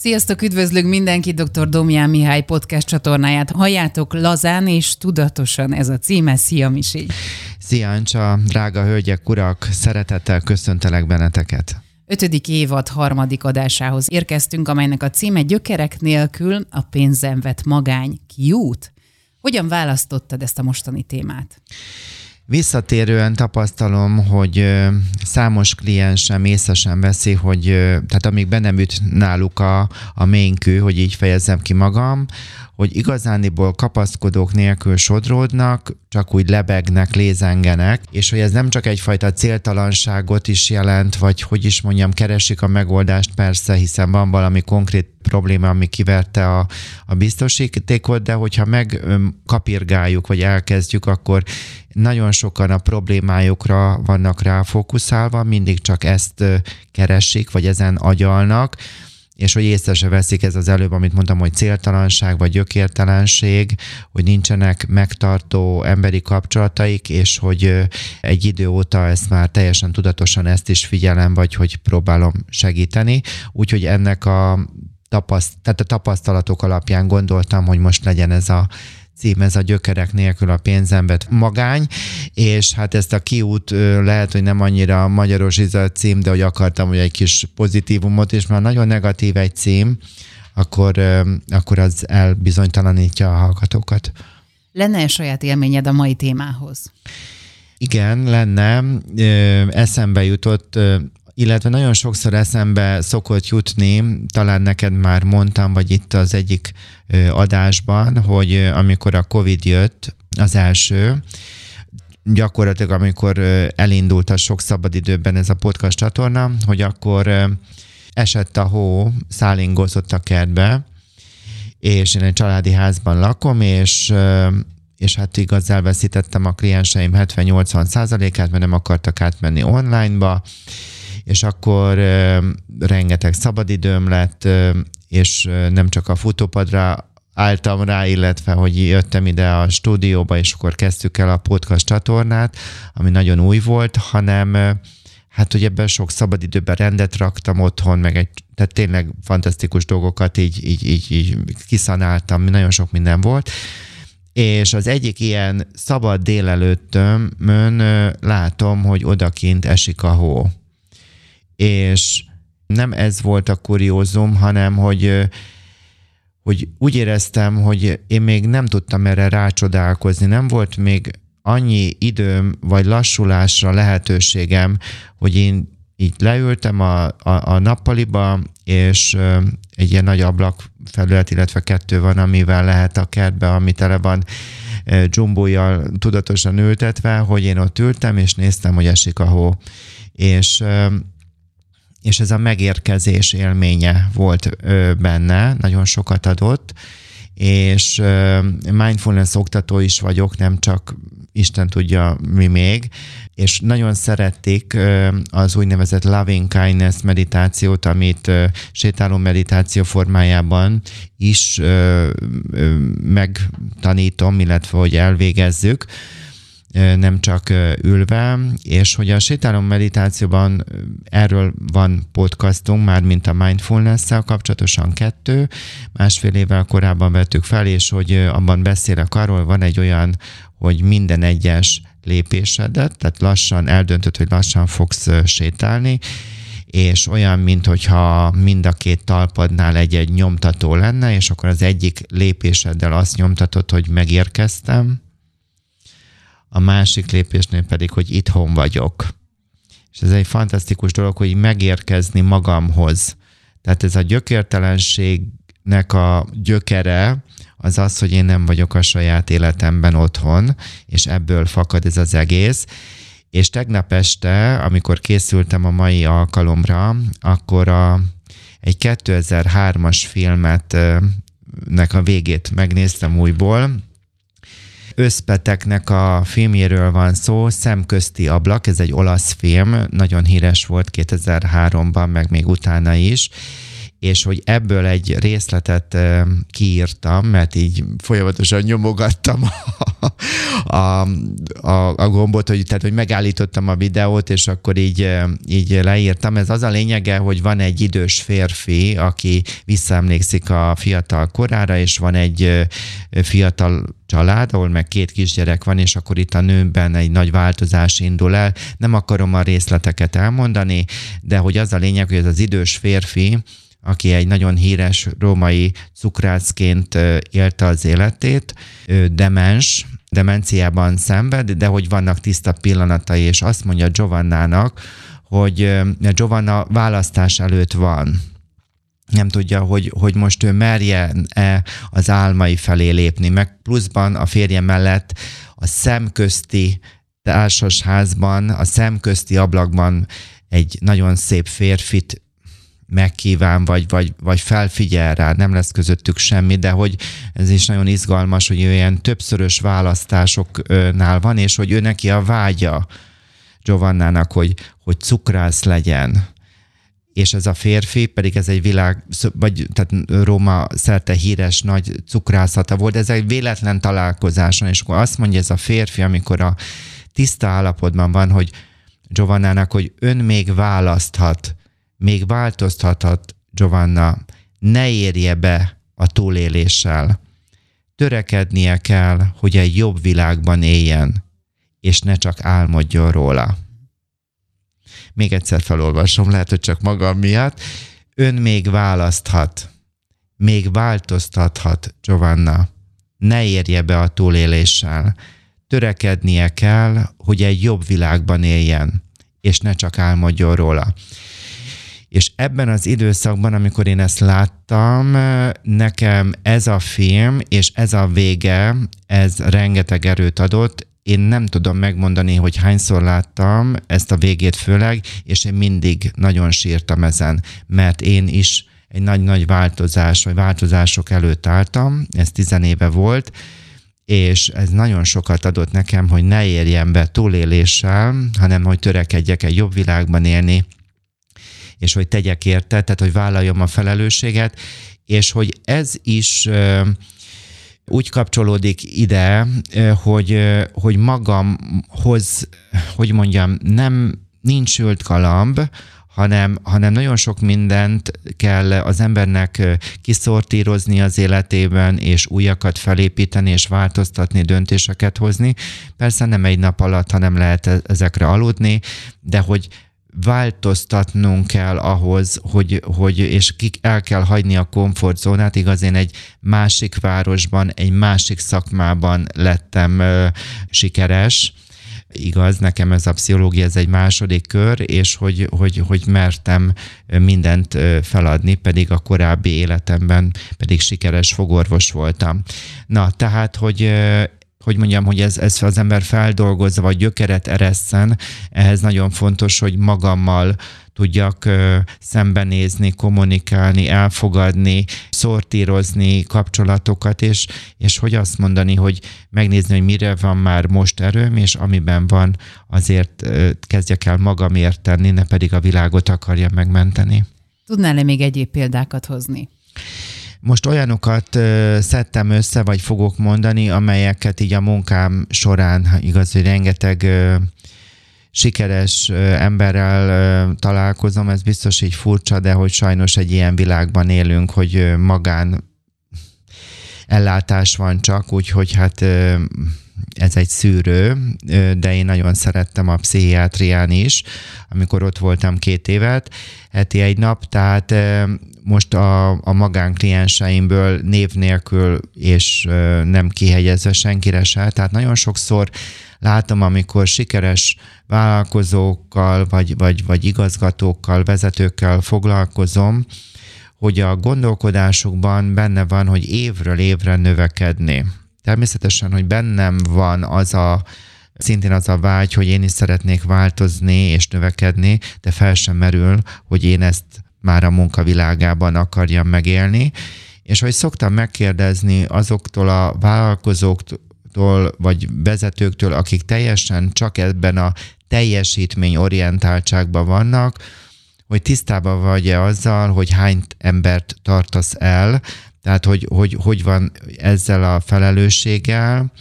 Sziasztok, üdvözlünk mindenki, dr. Domján Mihály podcast csatornáját. Halljátok lazán és tudatosan ez a címe. Szia, Misi! Szia, Ancsa, drága hölgyek, urak, szeretettel köszöntelek benneteket. Ötödik évad harmadik adásához érkeztünk, amelynek a címe Gyökerek nélkül a pénzen vett magány kiút. Hogyan választottad ezt a mostani témát? Visszatérően tapasztalom, hogy számos kliensem észesen veszi, hogy tehát amíg be nem üt náluk a, a ménkű, hogy így fejezzem ki magam, hogy igazániból kapaszkodók nélkül sodródnak, csak úgy lebegnek, lézengenek, és hogy ez nem csak egyfajta céltalanságot is jelent, vagy hogy is mondjam, keresik a megoldást persze, hiszen van valami konkrét probléma, ami kiverte a, a biztosítékot, de hogyha megkapirgáljuk, vagy elkezdjük, akkor nagyon sokan a problémájukra vannak ráfókuszálva, mindig csak ezt keresik, vagy ezen agyalnak, és hogy észre se veszik ez az előbb, amit mondtam, hogy céltalanság vagy gyökértelenség, hogy nincsenek megtartó emberi kapcsolataik, és hogy egy idő óta ezt már teljesen tudatosan ezt is figyelem, vagy hogy próbálom segíteni. Úgyhogy ennek a tapaszt, tehát a tapasztalatok alapján gondoltam, hogy most legyen ez a cím, ez a gyökerek nélkül a pénzembet magány, és hát ezt a kiút lehet, hogy nem annyira magyaros ez a cím, de hogy akartam, hogy egy kis pozitívumot, és már nagyon negatív egy cím, akkor, akkor az elbizonytalanítja a hallgatókat. Lenne-e saját élményed a mai témához? Igen, lenne. Eszembe jutott illetve nagyon sokszor eszembe szokott jutni, talán neked már mondtam, vagy itt az egyik adásban, hogy amikor a Covid jött, az első, gyakorlatilag amikor elindult a sok szabadidőben ez a podcast csatorna, hogy akkor esett a hó, szállingozott a kertbe, és én egy családi házban lakom, és és hát igaz elveszítettem a klienseim 70-80 százalékát, mert nem akartak átmenni onlineba, és akkor rengeteg szabadidőm lett, és nem csak a futópadra álltam rá, illetve hogy jöttem ide a stúdióba, és akkor kezdtük el a podcast csatornát, ami nagyon új volt, hanem hát hogy ebben sok szabadidőben rendet raktam otthon, meg egy, tehát tényleg fantasztikus dolgokat így, így, így, így kiszanáltam, nagyon sok minden volt, és az egyik ilyen szabad délelőttömön látom, hogy odakint esik a hó és nem ez volt a kuriózum, hanem hogy hogy úgy éreztem, hogy én még nem tudtam erre rácsodálkozni, nem volt még annyi időm vagy lassulásra lehetőségem, hogy én így leültem a, a, a nappaliba, és egy ilyen nagy ablak felület, illetve kettő van, amivel lehet a kertbe, ami tele van dzsumbójal tudatosan ültetve, hogy én ott ültem, és néztem, hogy esik a hó. És és ez a megérkezés élménye volt benne, nagyon sokat adott, és mindfulness oktató is vagyok, nem csak Isten tudja mi még, és nagyon szerették az úgynevezett loving kindness meditációt, amit sétáló meditáció formájában is megtanítom, illetve hogy elvégezzük nem csak ülve, és hogy a sétálom meditációban erről van podcastunk, már mint a mindfulness-szel kapcsolatosan kettő, másfél évvel korábban vettük fel, és hogy abban beszélek arról, van egy olyan, hogy minden egyes lépésedet, tehát lassan eldöntöd, hogy lassan fogsz sétálni, és olyan, mintha mind a két talpadnál egy-egy nyomtató lenne, és akkor az egyik lépéseddel azt nyomtatod, hogy megérkeztem, a másik lépésnél pedig, hogy itthon vagyok. És ez egy fantasztikus dolog, hogy megérkezni magamhoz. Tehát ez a gyökértelenségnek a gyökere az az, hogy én nem vagyok a saját életemben otthon, és ebből fakad ez az egész. És tegnap este, amikor készültem a mai alkalomra, akkor a, egy 2003-as filmet nek a végét megnéztem újból, Összpeteknek a filmjéről van szó, Szemközti ablak, ez egy olasz film, nagyon híres volt 2003-ban, meg még utána is, és hogy ebből egy részletet kiírtam, mert így folyamatosan nyomogattam a, a, a, a gombot, hogy, tehát, hogy megállítottam a videót, és akkor így, így leírtam. Ez az a lényege, hogy van egy idős férfi, aki visszaemlékszik a fiatal korára, és van egy fiatal család, ahol meg két kisgyerek van, és akkor itt a nőben egy nagy változás indul el. Nem akarom a részleteket elmondani, de hogy az a lényeg, hogy ez az idős férfi, aki egy nagyon híres római cukrászként élte az életét, demens, demenciában szenved, de hogy vannak tiszta pillanatai, és azt mondja Giovannának, hogy Giovanna választás előtt van. Nem tudja, hogy, hogy most ő merje-e az álmai felé lépni, meg pluszban a férje mellett a szemközti társasházban, a szemközti ablakban egy nagyon szép férfit megkíván, vagy, vagy, vagy felfigyel rá, nem lesz közöttük semmi, de hogy ez is nagyon izgalmas, hogy ilyen többszörös választásoknál van, és hogy ő neki a vágya Giovannának, hogy, hogy cukrász legyen. És ez a férfi, pedig ez egy világ, vagy tehát Róma szerte híres nagy cukrászata volt, ez egy véletlen találkozáson, és akkor azt mondja ez a férfi, amikor a tiszta állapotban van, hogy Giovannának, hogy ön még választhat, még változtathat Giovanna, ne érje be a túléléssel. Törekednie kell, hogy egy jobb világban éljen, és ne csak álmodjon róla. Még egyszer felolvasom, lehet, hogy csak magam miatt. Ön még választhat, még változtathat Giovanna. Ne érje be a túléléssel. Törekednie kell, hogy egy jobb világban éljen, és ne csak álmodjon róla. És ebben az időszakban, amikor én ezt láttam, nekem ez a film és ez a vége, ez rengeteg erőt adott, én nem tudom megmondani, hogy hányszor láttam ezt a végét főleg, és én mindig nagyon sírtam ezen, mert én is egy nagy-nagy változás, vagy változások előtt álltam, ez tizenéve volt, és ez nagyon sokat adott nekem, hogy ne érjen be túléléssel, hanem hogy törekedjek egy jobb világban élni, és hogy tegyek érte, tehát hogy vállaljam a felelősséget, és hogy ez is úgy kapcsolódik ide, hogy, hogy magamhoz, hogy mondjam, nem nincs ült galamb, hanem, hanem nagyon sok mindent kell az embernek kiszortírozni az életében, és újakat felépíteni, és változtatni, döntéseket hozni. Persze nem egy nap alatt, hanem lehet e-, ezekre aludni, de hogy változtatnunk kell ahhoz, hogy, hogy és ki el kell hagyni a komfortzónát. Igaz, én egy másik városban, egy másik szakmában lettem ö, sikeres, igaz, nekem ez a pszichológia, ez egy második kör, és hogy, hogy, hogy mertem mindent feladni, pedig a korábbi életemben pedig sikeres fogorvos voltam. Na, tehát, hogy hogy mondjam, hogy ez, ez az ember feldolgozza, vagy gyökeret eresszen, ehhez nagyon fontos, hogy magammal tudjak ö, szembenézni, kommunikálni, elfogadni, szortírozni kapcsolatokat, és, és hogy azt mondani, hogy megnézni, hogy mire van már most erőm, és amiben van, azért ö, kezdjek el magamért tenni, ne pedig a világot akarja megmenteni. Tudnál-e még egyéb példákat hozni? Most olyanokat szedtem össze, vagy fogok mondani, amelyeket így a munkám során, igaz, hogy rengeteg sikeres emberrel találkozom, ez biztos így furcsa, de hogy sajnos egy ilyen világban élünk, hogy magán ellátás van csak, úgyhogy hát ez egy szűrő, de én nagyon szerettem a pszichiátrián is, amikor ott voltam két évet, heti egy nap, tehát most a, a magánklienseimből név nélkül és nem kihegyezve senkire se, tehát nagyon sokszor látom, amikor sikeres vállalkozókkal, vagy, vagy, vagy igazgatókkal, vezetőkkel foglalkozom, hogy a gondolkodásukban benne van, hogy évről évre növekedni. Természetesen, hogy bennem van az a szintén az a vágy, hogy én is szeretnék változni és növekedni, de fel sem merül, hogy én ezt már a munkavilágában akarjam megélni. És hogy szoktam megkérdezni azoktól a vállalkozóktól, vagy vezetőktől, akik teljesen csak ebben a teljesítmény orientáltságban vannak, hogy tisztában vagy-e azzal, hogy hány embert tartasz el, tehát hogy, hogy, hogy van ezzel a felelősséggel,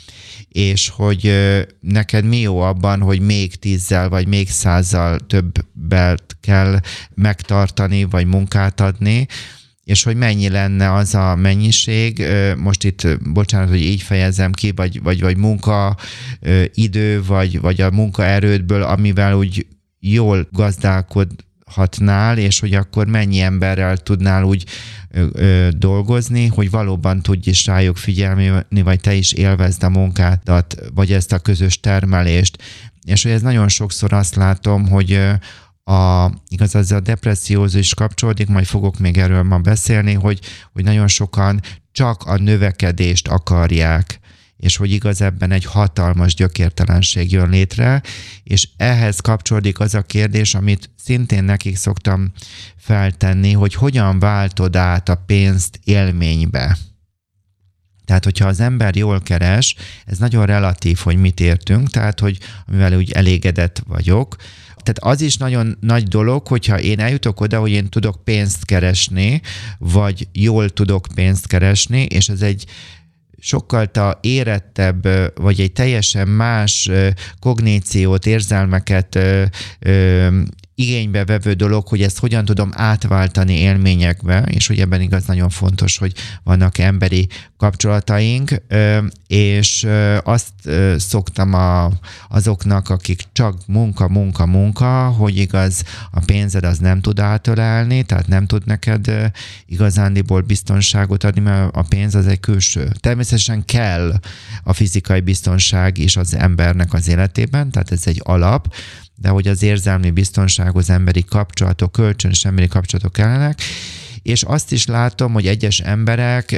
és hogy neked mi jó abban, hogy még tízzel vagy még százzal többet kell megtartani, vagy munkát adni, és hogy mennyi lenne az a mennyiség, most itt, bocsánat, hogy így fejezem ki, vagy, vagy, vagy munka idő, vagy, vagy a munkaerődből, amivel úgy jól gazdálkodhatnál, és hogy akkor mennyi emberrel tudnál úgy ö, ö, dolgozni, hogy valóban tudj is rájuk figyelni, vagy te is élvezd a munkádat, vagy ezt a közös termelést. És hogy ez nagyon sokszor azt látom, hogy a, igaz, ez a depresszióhoz is kapcsolódik, majd fogok még erről ma beszélni, hogy, hogy nagyon sokan csak a növekedést akarják, és hogy igaz ebben egy hatalmas gyökértelenség jön létre, és ehhez kapcsolódik az a kérdés, amit szintén nekik szoktam feltenni, hogy hogyan váltod át a pénzt élménybe. Tehát, hogyha az ember jól keres, ez nagyon relatív, hogy mit értünk, tehát, hogy amivel úgy elégedett vagyok, tehát az is nagyon nagy dolog, hogyha én eljutok oda, hogy én tudok pénzt keresni, vagy jól tudok pénzt keresni, és ez egy sokkal ta érettebb, vagy egy teljesen más kogníciót, érzelmeket igénybe vevő dolog, hogy ezt hogyan tudom átváltani élményekbe, és hogy ebben igaz nagyon fontos, hogy vannak emberi kapcsolataink, és azt szoktam a, azoknak, akik csak munka, munka, munka, hogy igaz, a pénzed az nem tud átölelni, tehát nem tud neked igazándiból biztonságot adni, mert a pénz az egy külső. Természetesen kell a fizikai biztonság is az embernek az életében, tehát ez egy alap, de hogy az érzelmi biztonság, az emberi kapcsolatok, kölcsönös emberi kapcsolatok kellenek, és azt is látom, hogy egyes emberek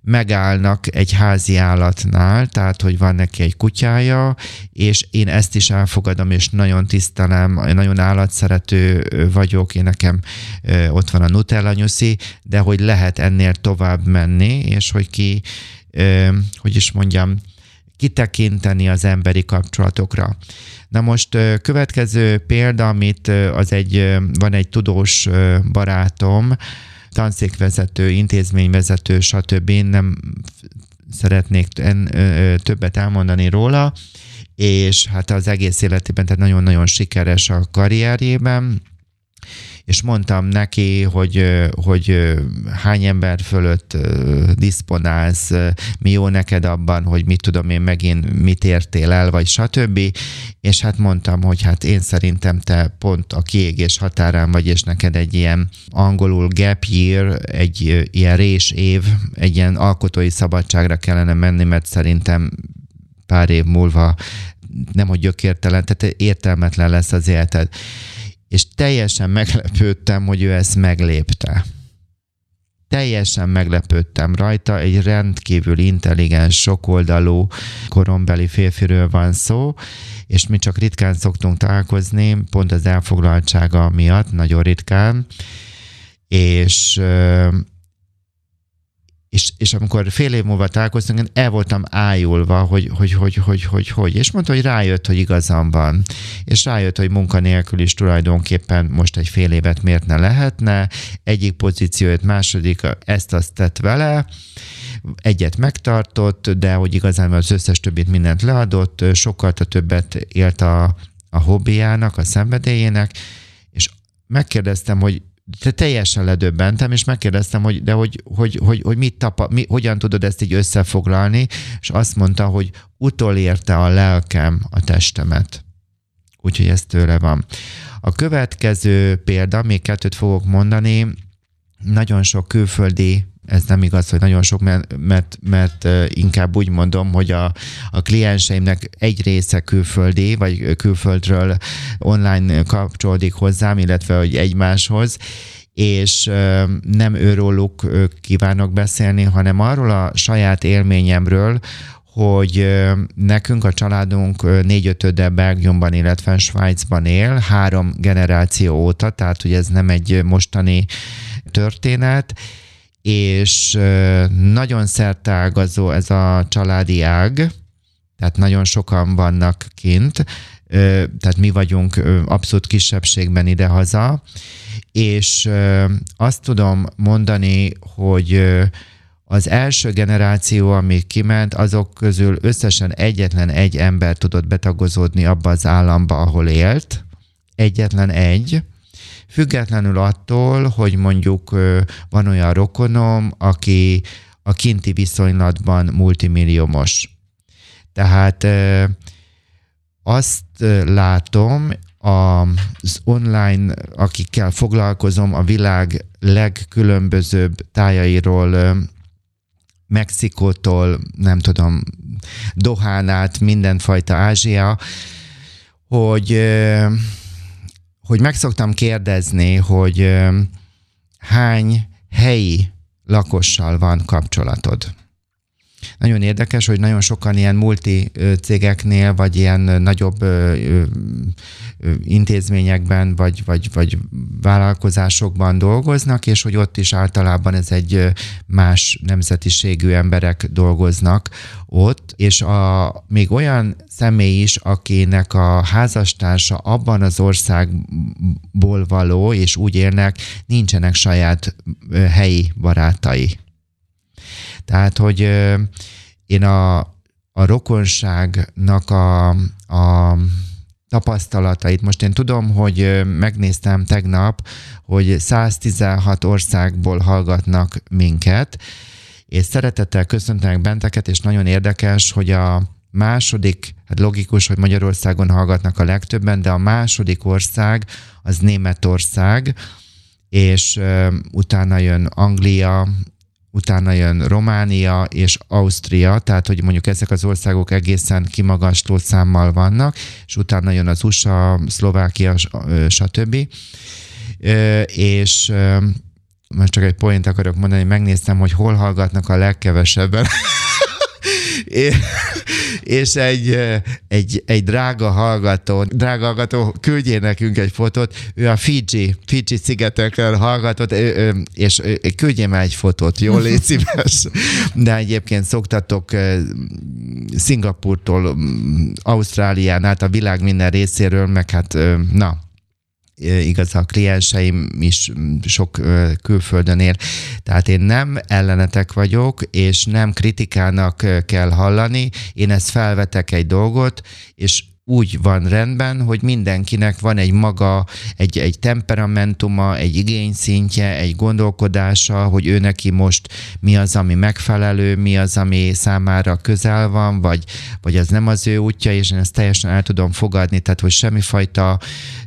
megállnak egy házi állatnál, tehát hogy van neki egy kutyája, és én ezt is elfogadom, és nagyon tisztelem, nagyon állatszerető vagyok, én nekem ott van a Nutella nyuszi, de hogy lehet ennél tovább menni, és hogy ki, hogy is mondjam, kitekinteni az emberi kapcsolatokra. Na most következő példa, amit az egy, van egy tudós barátom, tanszékvezető, intézményvezető, stb. Nem szeretnék többet elmondani róla, és hát az egész életében, tehát nagyon-nagyon sikeres a karrierjében, és mondtam neki, hogy, hogy hány ember fölött diszponálsz, mi jó neked abban, hogy mit tudom én megint mit értél el, vagy stb. És hát mondtam, hogy hát én szerintem te pont a kiégés határán vagy, és neked egy ilyen angolul gap year, egy ilyen rés év, egy ilyen alkotói szabadságra kellene menni, mert szerintem pár év múlva nem, hogy gyökértelen, tehát értelmetlen lesz az életed és teljesen meglepődtem, hogy ő ezt meglépte. Teljesen meglepődtem rajta, egy rendkívül intelligens, sokoldalú korombeli férfiről van szó, és mi csak ritkán szoktunk találkozni, pont az elfoglaltsága miatt, nagyon ritkán, és és, és amikor fél év múlva találkoztunk, én el voltam ájulva, hogy hogy, hogy, hogy, hogy, hogy, és mondta, hogy rájött, hogy igazam van. És rájött, hogy munkanélkül is tulajdonképpen most egy fél évet miért ne lehetne, egyik pozíciót, második, ezt-azt tett vele, egyet megtartott, de hogy igazán az összes többit mindent leadott, sokkal többet élt a, a hobbiának, a szenvedélyének, és megkérdeztem, hogy te teljesen ledöbbentem, és megkérdeztem, hogy de hogy, hogy, hogy, hogy mit tapa, mi, hogyan tudod ezt így összefoglalni, és azt mondta, hogy utolérte a lelkem a testemet. Úgyhogy ez tőle van. A következő példa, még kettőt fogok mondani, nagyon sok külföldi ez nem igaz, hogy nagyon sok, mert, mert, mert inkább úgy mondom, hogy a, a klienseimnek egy része külföldi, vagy külföldről online kapcsolódik hozzám, illetve hogy egymáshoz, és nem őróluk kívánok beszélni, hanem arról a saját élményemről, hogy nekünk a családunk négy-ötöde Belgiumban, illetve Svájcban él, három generáció óta, tehát hogy ez nem egy mostani történet, és nagyon szertágazó ez a családi ág, tehát nagyon sokan vannak kint, tehát mi vagyunk abszolút kisebbségben idehaza, és azt tudom mondani, hogy az első generáció, ami kiment, azok közül összesen egyetlen egy ember tudott betagozódni abba az államba, ahol élt. Egyetlen egy. Függetlenül attól, hogy mondjuk van olyan rokonom, aki a kinti viszonylatban multimilliómos. Tehát azt látom, az online, akikkel foglalkozom, a világ legkülönbözőbb tájairól, Mexikótól, nem tudom, Dohán át, mindenfajta Ázsia, hogy, hogy meg szoktam kérdezni, hogy hány helyi lakossal van kapcsolatod. Nagyon érdekes, hogy nagyon sokan ilyen multi cégeknél, vagy ilyen nagyobb intézményekben, vagy, vagy, vagy vállalkozásokban dolgoznak, és hogy ott is általában ez egy más nemzetiségű emberek dolgoznak ott, és a, még olyan személy is, akinek a házastársa abban az országból való, és úgy élnek, nincsenek saját helyi barátai. Tehát, hogy én a, a rokonságnak a, a tapasztalatait. Most én tudom, hogy megnéztem tegnap, hogy 116 országból hallgatnak minket, és szeretettel köszöntenek benteket, és nagyon érdekes, hogy a második, hát logikus, hogy Magyarországon hallgatnak a legtöbben, de a második ország az Németország, és utána jön Anglia, utána jön Románia és Ausztria, tehát hogy mondjuk ezek az országok egészen kimagasló számmal vannak, és utána jön az USA, Szlovákia, stb. És most csak egy point akarok mondani, megnéztem, hogy hol hallgatnak a legkevesebben. és egy, egy, egy drága hallgató, drága hallgató küldjél nekünk egy fotót, ő a Fiji, Fiji szigetekről hallgatott, és küldjél már egy fotót, jól légy szíves. De egyébként szoktatok Szingapurtól, Ausztrálián át a világ minden részéről, meg hát na, igaz, a klienseim is sok külföldön él. Tehát én nem ellenetek vagyok, és nem kritikának kell hallani. Én ezt felvetek egy dolgot, és úgy van rendben, hogy mindenkinek van egy maga, egy, egy temperamentuma, egy igényszintje, egy gondolkodása, hogy ő neki most mi az, ami megfelelő, mi az, ami számára közel van, vagy, vagy ez nem az ő útja, és én ezt teljesen el tudom fogadni, tehát hogy semmifajta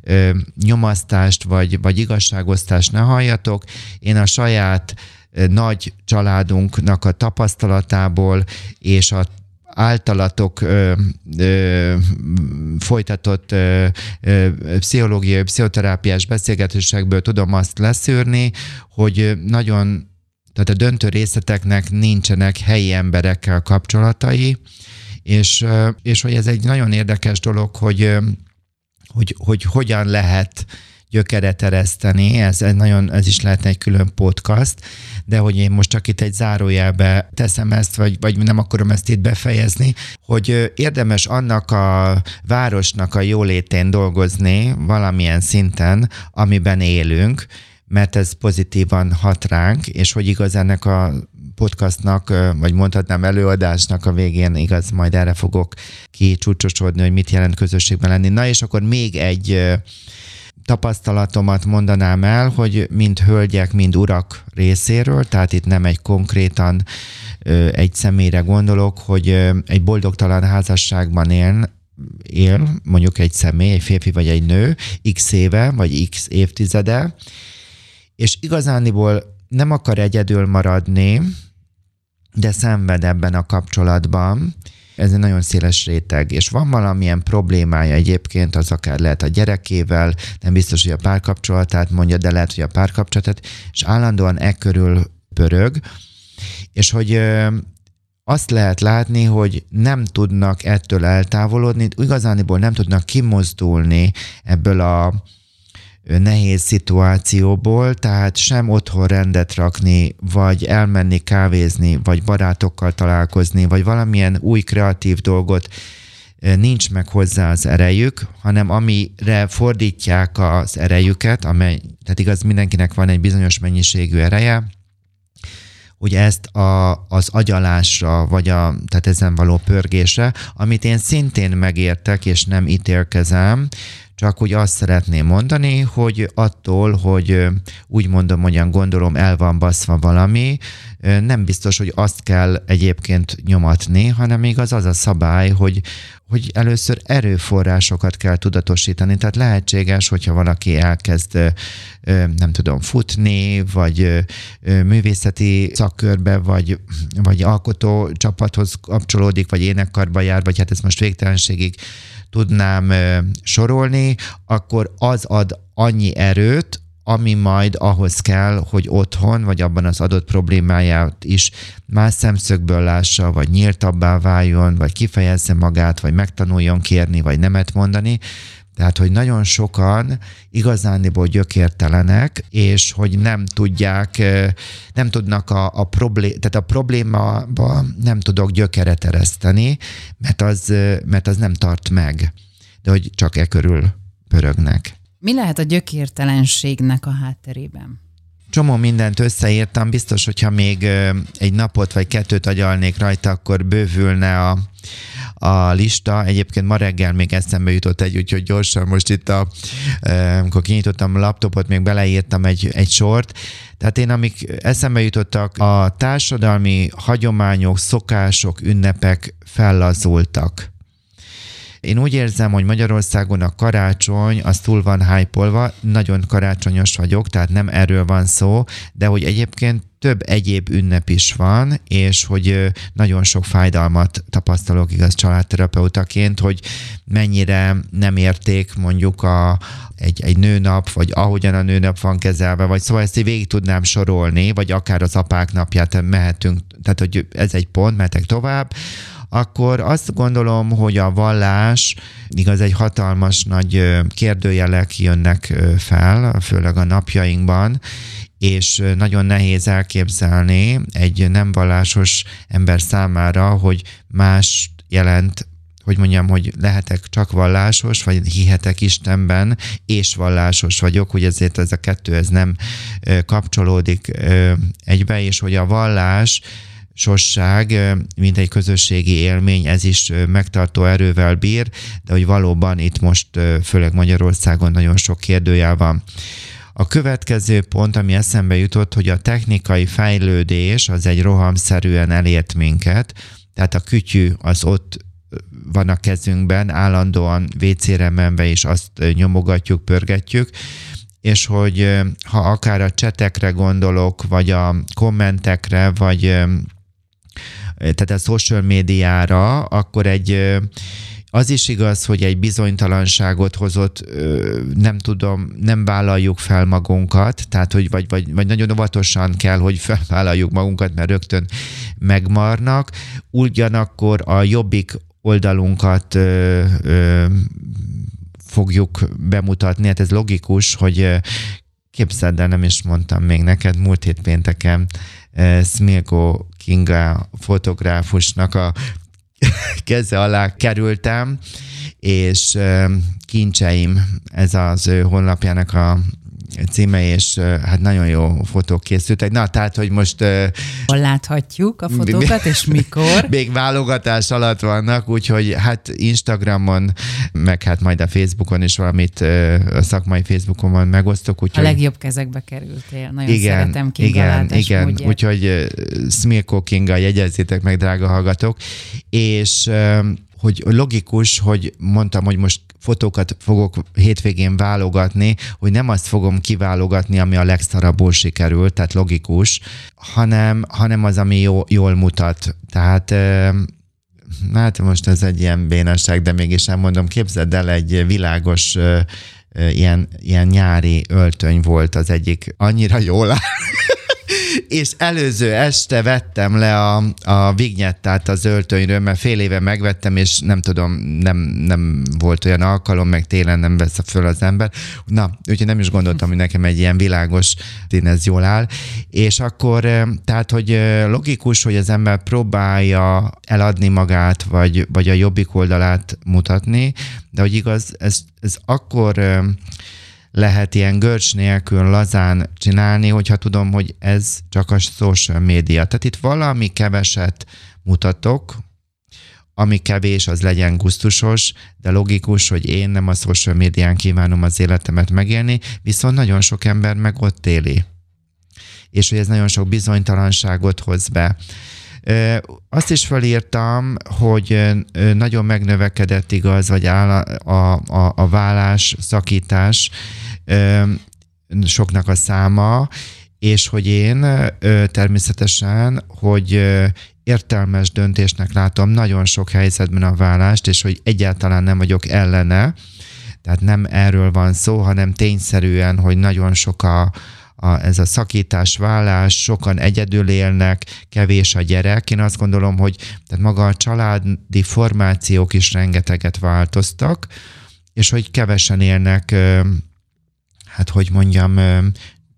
ö, nyomasztást vagy, vagy igazságosztást ne halljatok. Én a saját nagy családunknak a tapasztalatából és a általatok ö, ö, folytatott ö, ö, pszichológiai, pszichoterápiás beszélgetésekből tudom azt leszűrni, hogy nagyon, tehát a döntő részleteknek nincsenek helyi emberekkel kapcsolatai, és, és hogy ez egy nagyon érdekes dolog, hogy, hogy, hogy hogyan lehet gyökeret ereszteni, ez, ez, nagyon, ez is lehetne egy külön podcast, de hogy én most csak itt egy zárójelbe teszem ezt, vagy, vagy nem akarom ezt itt befejezni, hogy érdemes annak a városnak a jólétén dolgozni valamilyen szinten, amiben élünk, mert ez pozitívan hat ránk, és hogy igaz ennek a podcastnak, vagy mondhatnám előadásnak a végén, igaz, majd erre fogok kicsúcsosodni, hogy mit jelent közösségben lenni. Na és akkor még egy tapasztalatomat mondanám el, hogy mind hölgyek, mind urak részéről, tehát itt nem egy konkrétan egy személyre gondolok, hogy egy boldogtalan házasságban él, él, mondjuk egy személy, egy férfi vagy egy nő, x éve, vagy x évtizede, és igazániból nem akar egyedül maradni, de szenved ebben a kapcsolatban, ez egy nagyon széles réteg, és van valamilyen problémája egyébként, az akár lehet a gyerekével, nem biztos, hogy a párkapcsolatát mondja, de lehet, hogy a párkapcsolatát, és állandóan e körül pörög, és hogy azt lehet látni, hogy nem tudnak ettől eltávolodni, igazániból nem tudnak kimozdulni ebből a nehéz szituációból, tehát sem otthon rendet rakni, vagy elmenni kávézni, vagy barátokkal találkozni, vagy valamilyen új kreatív dolgot nincs meg hozzá az erejük, hanem amire fordítják az erejüket, amely, tehát igaz, mindenkinek van egy bizonyos mennyiségű ereje, hogy ezt a, az agyalásra, vagy a, tehát ezen való pörgésre, amit én szintén megértek, és nem ítélkezem, csak hogy azt szeretném mondani, hogy attól, hogy úgy mondom, hogyan gondolom, el van baszva valami, nem biztos, hogy azt kell egyébként nyomatni, hanem még az az a szabály, hogy, hogy először erőforrásokat kell tudatosítani. Tehát lehetséges, hogyha valaki elkezd, nem tudom, futni, vagy művészeti szakkörbe, vagy, vagy alkotó csapathoz kapcsolódik, vagy énekkarba jár, vagy hát ez most végtelenségig tudnám sorolni, akkor az ad annyi erőt, ami majd ahhoz kell, hogy otthon, vagy abban az adott problémáját is más szemszögből lássa, vagy nyíltabbá váljon, vagy kifejezze magát, vagy megtanuljon kérni, vagy nemet mondani. Tehát, hogy nagyon sokan igazániból gyökértelenek, és hogy nem tudják, nem tudnak a, a, problé, tehát a problémába nem tudok gyökeret ereszteni, mert az, mert az nem tart meg, de hogy csak e körül pörögnek. Mi lehet a gyökértelenségnek a hátterében? Csomó mindent összeírtam, biztos, hogyha még egy napot vagy kettőt agyalnék rajta, akkor bővülne a, a lista. Egyébként ma reggel még eszembe jutott egy, úgyhogy gyorsan most itt, a, amikor kinyitottam a laptopot, még beleírtam egy, egy sort. Tehát én, amik eszembe jutottak, a társadalmi hagyományok, szokások, ünnepek fellazultak én úgy érzem, hogy Magyarországon a karácsony az túl van hype nagyon karácsonyos vagyok, tehát nem erről van szó, de hogy egyébként több egyéb ünnep is van, és hogy nagyon sok fájdalmat tapasztalok igaz családterapeutaként, hogy mennyire nem érték mondjuk a, egy, egy nőnap, vagy ahogyan a nőnap van kezelve, vagy szóval ezt így végig tudnám sorolni, vagy akár az apák napját mehetünk, tehát hogy ez egy pont, mehetek tovább, akkor azt gondolom, hogy a vallás, igaz, egy hatalmas nagy kérdőjelek jönnek fel, főleg a napjainkban, és nagyon nehéz elképzelni egy nem vallásos ember számára, hogy más jelent hogy mondjam, hogy lehetek csak vallásos, vagy hihetek Istenben, és vallásos vagyok, hogy ezért ez a kettő ez nem kapcsolódik egybe, és hogy a vallás sosság, mint egy közösségi élmény, ez is megtartó erővel bír, de hogy valóban itt most, főleg Magyarországon nagyon sok kérdőjel van. A következő pont, ami eszembe jutott, hogy a technikai fejlődés az egy rohamszerűen elért minket, tehát a kütyű az ott van a kezünkben, állandóan WC-re menve is azt nyomogatjuk, pörgetjük, és hogy ha akár a csetekre gondolok, vagy a kommentekre, vagy tehát a social médiára, akkor egy az is igaz, hogy egy bizonytalanságot hozott, nem tudom, nem vállaljuk fel magunkat, tehát hogy vagy, vagy, vagy nagyon óvatosan kell, hogy felvállaljuk magunkat, mert rögtön megmarnak. Ugyanakkor a jobbik oldalunkat ö, ö, fogjuk bemutatni, hát ez logikus, hogy képzeld el, nem is mondtam még neked, múlt hét pénteken Smilko Kinga fotográfusnak a keze alá kerültem, és kincseim, ez az ő honlapjának a címe, és hát nagyon jó fotók készültek. Na, tehát, hogy most... Hol láthatjuk a fotókat, és mikor? Még válogatás alatt vannak, úgyhogy hát Instagramon, meg hát majd a Facebookon is valamit a szakmai Facebookon megosztok. Úgyhogy... A legjobb kezekbe kerültél. Nagyon igen, szeretem Kinga Igen, igen, módját. úgyhogy Smilko Kinga, jegyezzétek meg, drága hallgatók. És hogy logikus, hogy mondtam, hogy most fotókat fogok hétvégén válogatni, hogy nem azt fogom kiválogatni, ami a legszarabbul sikerült, tehát logikus, hanem, hanem az, ami jó, jól mutat. Tehát hát most ez egy ilyen bénasság, de mégis elmondom, képzeld el egy világos ilyen, ilyen nyári öltöny volt az egyik, annyira jól áll és előző este vettem le a, a vignettát az öltönyről, mert fél éve megvettem, és nem tudom, nem, nem volt olyan alkalom, meg télen nem vesz föl az ember. Na, úgyhogy nem is gondoltam, hogy nekem egy ilyen világos én ez jól áll. És akkor, tehát, hogy logikus, hogy az ember próbálja eladni magát, vagy, vagy a jobbik oldalát mutatni, de hogy igaz, ez, ez akkor lehet ilyen görcs nélkül lazán csinálni, hogyha tudom, hogy ez csak a social média. Tehát itt valami keveset mutatok, ami kevés, az legyen gusztusos, de logikus, hogy én nem a social médián kívánom az életemet megélni, viszont nagyon sok ember meg ott éli. És hogy ez nagyon sok bizonytalanságot hoz be. Azt is felírtam, hogy nagyon megnövekedett igaz, vagy áll a, a, a vállás, szakítás soknak a száma, és hogy én természetesen, hogy értelmes döntésnek látom nagyon sok helyzetben a vállást, és hogy egyáltalán nem vagyok ellene, tehát nem erről van szó, hanem tényszerűen, hogy nagyon sok a, a, ez a szakítás, vállás, sokan egyedül élnek, kevés a gyerek. Én azt gondolom, hogy tehát maga a családi formációk is rengeteget változtak, és hogy kevesen élnek, hát hogy mondjam,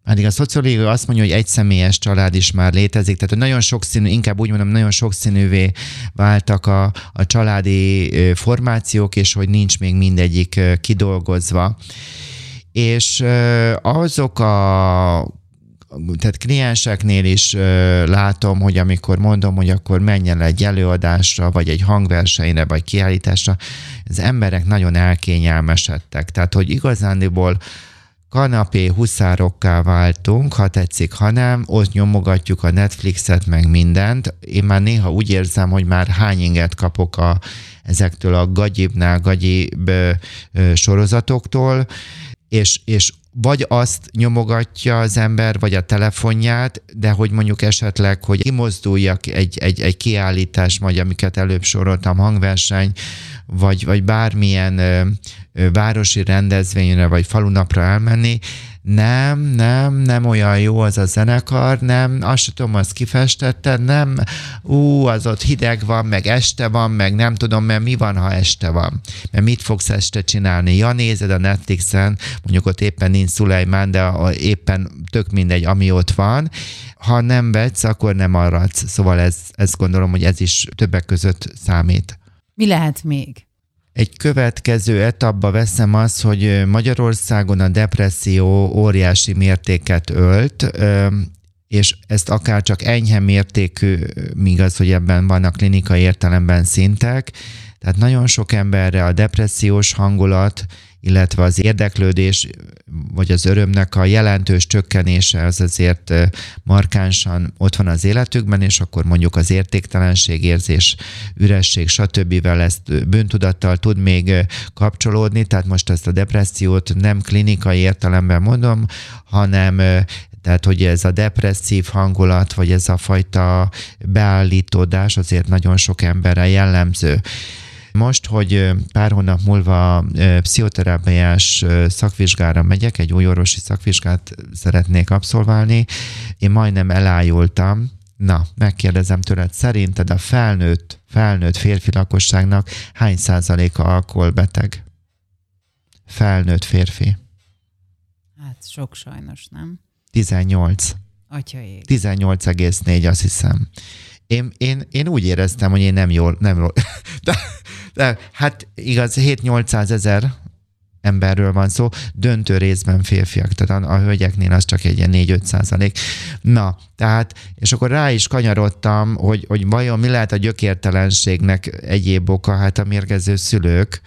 pedig a szociológia azt mondja, hogy egy személyes család is már létezik, tehát nagyon sokszínű, inkább úgy mondom, nagyon sokszínűvé váltak a, a családi formációk, és hogy nincs még mindegyik kidolgozva és azok a tehát klienseknél is látom, hogy amikor mondom, hogy akkor menjen egy előadásra, vagy egy hangversenyre, vagy kiállításra, az emberek nagyon elkényelmesedtek. Tehát, hogy igazándiból kanapé huszárokká váltunk, ha tetszik, ha nem, ott nyomogatjuk a Netflixet, meg mindent. Én már néha úgy érzem, hogy már hány inget kapok a, ezektől a gagyibnál gagyibb sorozatoktól, és, és vagy azt nyomogatja az ember, vagy a telefonját, de hogy mondjuk esetleg, hogy kimozduljak egy, egy, egy kiállítás, vagy amiket előbb soroltam, hangverseny, vagy, vagy bármilyen ö, ö, városi rendezvényre, vagy falunapra elmenni, nem, nem, nem olyan jó az a zenekar, nem, azt sem tudom, azt kifestetted, nem, ú, az ott hideg van, meg este van, meg nem tudom, mert mi van, ha este van. Mert mit fogsz este csinálni? Ja, nézed a Netflixen, mondjuk ott éppen nincs Szulajmán, de éppen tök mindegy, ami ott van. Ha nem vetsz, akkor nem maradsz. Szóval ez, ezt gondolom, hogy ez is többek között számít. Mi lehet még? Egy következő etapba veszem az, hogy Magyarországon a depresszió óriási mértéket ölt, és ezt akár csak enyhe mértékű, míg az, hogy ebben vannak klinikai értelemben szintek, tehát nagyon sok emberre a depressziós hangulat, illetve az érdeklődés, vagy az örömnek a jelentős csökkenése az azért markánsan ott van az életükben, és akkor mondjuk az értéktelenség, érzés, üresség, stb. ezt bűntudattal tud még kapcsolódni, tehát most ezt a depressziót nem klinikai értelemben mondom, hanem tehát, hogy ez a depresszív hangulat, vagy ez a fajta beállítódás azért nagyon sok emberre jellemző. Most, hogy pár hónap múlva pszichoterápiás szakvizsgára megyek, egy új orvosi szakvizsgát szeretnék abszolválni, én majdnem elájultam, Na, megkérdezem tőled, szerinted a felnőtt, felnőtt férfi lakosságnak hány százaléka alkoholbeteg? Felnőtt férfi. Hát sok sajnos, nem? 18. Atyaég. 18,4 azt hiszem. Én, én, én úgy éreztem, hogy én nem jól, nem jól. De hát igaz, 7-800 ezer emberről van szó, döntő részben férfiak, tehát a, hölgyeknél az csak egy ilyen 4-5 százalék. Na, tehát, és akkor rá is kanyarodtam, hogy, hogy vajon mi lehet a gyökértelenségnek egyéb oka, hát a mérgező szülők,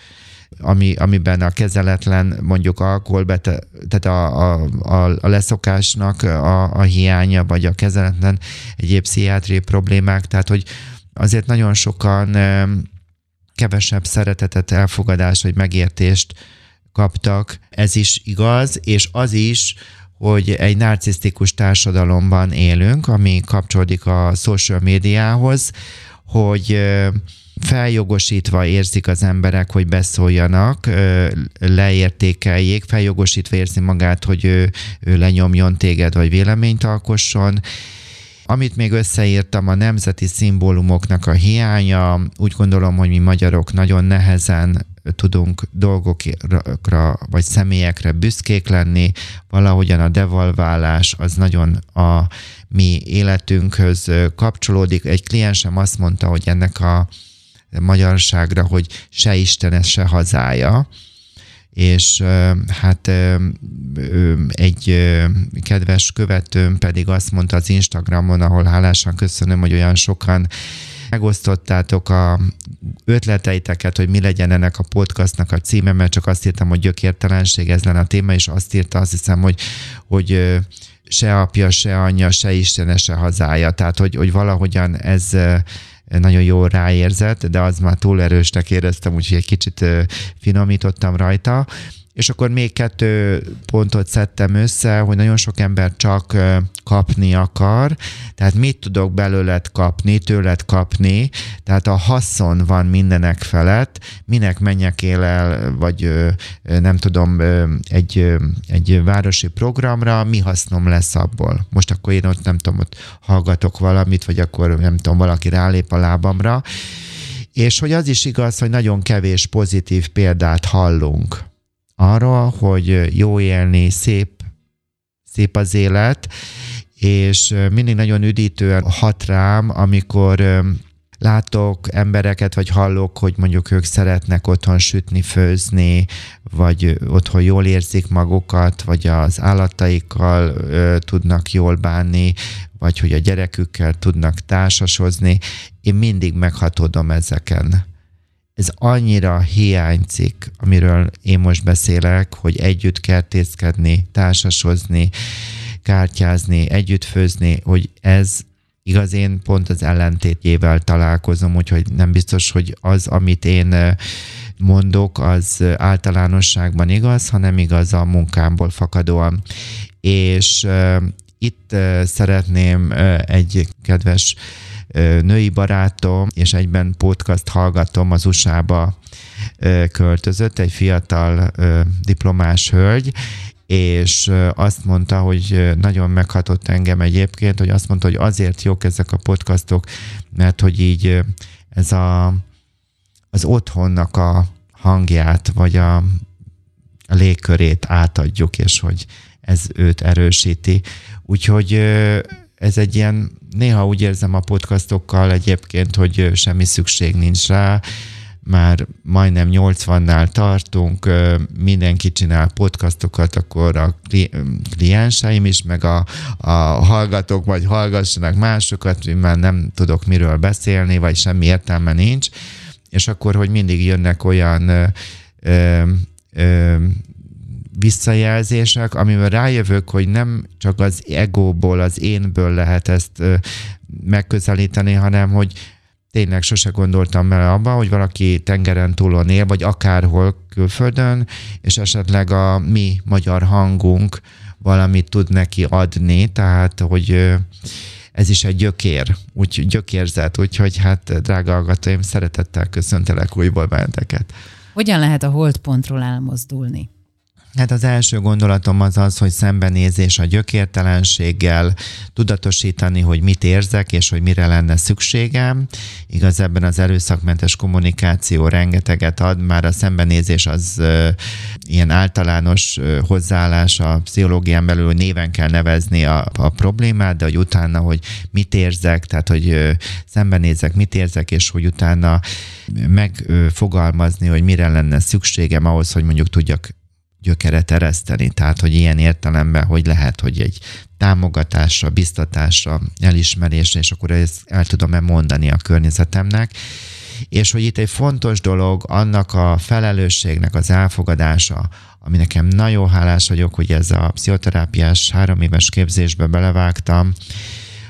ami, amiben a kezeletlen mondjuk alkoholbete, tehát a, a, a, a leszokásnak a, a hiánya, vagy a kezeletlen egyéb pszichiátriai problémák, tehát hogy azért nagyon sokan kevesebb szeretetet, elfogadást vagy megértést kaptak. Ez is igaz, és az is, hogy egy narcisztikus társadalomban élünk, ami kapcsolódik a social médiához, hogy feljogosítva érzik az emberek, hogy beszóljanak, leértékeljék, feljogosítva érzi magát, hogy ő, ő lenyomjon téged, vagy véleményt alkosson, Amit még összeírtam, a nemzeti szimbólumoknak a hiánya, úgy gondolom, hogy mi magyarok nagyon nehezen tudunk dolgokra vagy személyekre büszkék lenni, valahogyan a devalválás az nagyon a mi életünkhöz kapcsolódik. Egy kliensem azt mondta, hogy ennek a magyarságra, hogy se Istene, se hazája, és hát egy kedves követőm pedig azt mondta az Instagramon, ahol hálásan köszönöm, hogy olyan sokan megosztottátok a ötleteiteket, hogy mi legyen ennek a podcastnak a címe, mert csak azt írtam, hogy gyökértelenség, ez lenne a téma, és azt írta, azt hiszem, hogy, hogy se apja, se anyja, se istene, se hazája. Tehát, hogy, hogy valahogyan ez nagyon jól ráérzett, de az már túl erősnek éreztem, úgyhogy egy kicsit finomítottam rajta. És akkor még kettő pontot szedtem össze, hogy nagyon sok ember csak kapni akar, tehát mit tudok belőled kapni, tőled kapni, tehát a haszon van mindenek felett, minek menjek él el, vagy nem tudom, egy, egy városi programra, mi hasznom lesz abból. Most akkor én ott nem tudom, ott hallgatok valamit, vagy akkor nem tudom, valaki rálép a lábamra, és hogy az is igaz, hogy nagyon kevés pozitív példát hallunk arra, hogy jó élni, szép, szép az élet, és mindig nagyon üdítően hat rám, amikor látok embereket, vagy hallok, hogy mondjuk ők szeretnek otthon sütni, főzni, vagy otthon jól érzik magukat, vagy az állataikkal ö, tudnak jól bánni, vagy hogy a gyerekükkel tudnak társasozni. Én mindig meghatódom ezeken ez annyira hiányzik, amiről én most beszélek, hogy együtt kertészkedni, társasozni, kártyázni, együtt főzni, hogy ez igaz, én pont az ellentétjével találkozom, úgyhogy nem biztos, hogy az, amit én mondok, az általánosságban igaz, hanem igaz a munkámból fakadóan. És uh, itt uh, szeretném uh, egy kedves női barátom, és egyben podcast hallgatom az USA-ba költözött, egy fiatal diplomás hölgy, és azt mondta, hogy nagyon meghatott engem egyébként, hogy azt mondta, hogy azért jók ezek a podcastok, mert hogy így ez a, az otthonnak a hangját, vagy a, a légkörét átadjuk, és hogy ez őt erősíti. Úgyhogy ez egy ilyen, néha úgy érzem a podcastokkal egyébként, hogy semmi szükség nincs rá, már majdnem 80-nál tartunk, mindenki csinál podcastokat, akkor a klienseim is, meg a, a hallgatók vagy hallgassanak másokat, már nem tudok miről beszélni, vagy semmi értelme nincs, és akkor, hogy mindig jönnek olyan ö, ö, visszajelzések, amivel rájövök, hogy nem csak az egóból, az énből lehet ezt megközelíteni, hanem hogy tényleg sose gondoltam bele abba, hogy valaki tengeren túlon él, vagy akárhol külföldön, és esetleg a mi magyar hangunk valamit tud neki adni, tehát hogy ez is egy gyökér, úgy gyökérzet, úgyhogy hát drága hallgatóim, szeretettel köszöntelek újból benneteket. Hogyan lehet a holdpontról elmozdulni? Hát az első gondolatom az az, hogy szembenézés a gyökértelenséggel, tudatosítani, hogy mit érzek, és hogy mire lenne szükségem. Igaz, ebben az erőszakmentes kommunikáció rengeteget ad, már a szembenézés az uh, ilyen általános uh, hozzáállás a pszichológián belül, néven kell nevezni a, a problémát, de hogy utána, hogy mit érzek, tehát hogy uh, szembenézek, mit érzek, és hogy utána megfogalmazni, hogy mire lenne szükségem ahhoz, hogy mondjuk tudjak gyökeret ereszteni. Tehát, hogy ilyen értelemben, hogy lehet, hogy egy támogatásra, biztatásra, elismerésre, és akkor ezt el tudom-e mondani a környezetemnek, és hogy itt egy fontos dolog annak a felelősségnek az elfogadása, ami nekem nagyon hálás vagyok, hogy ez a pszichoterápiás három éves képzésbe belevágtam,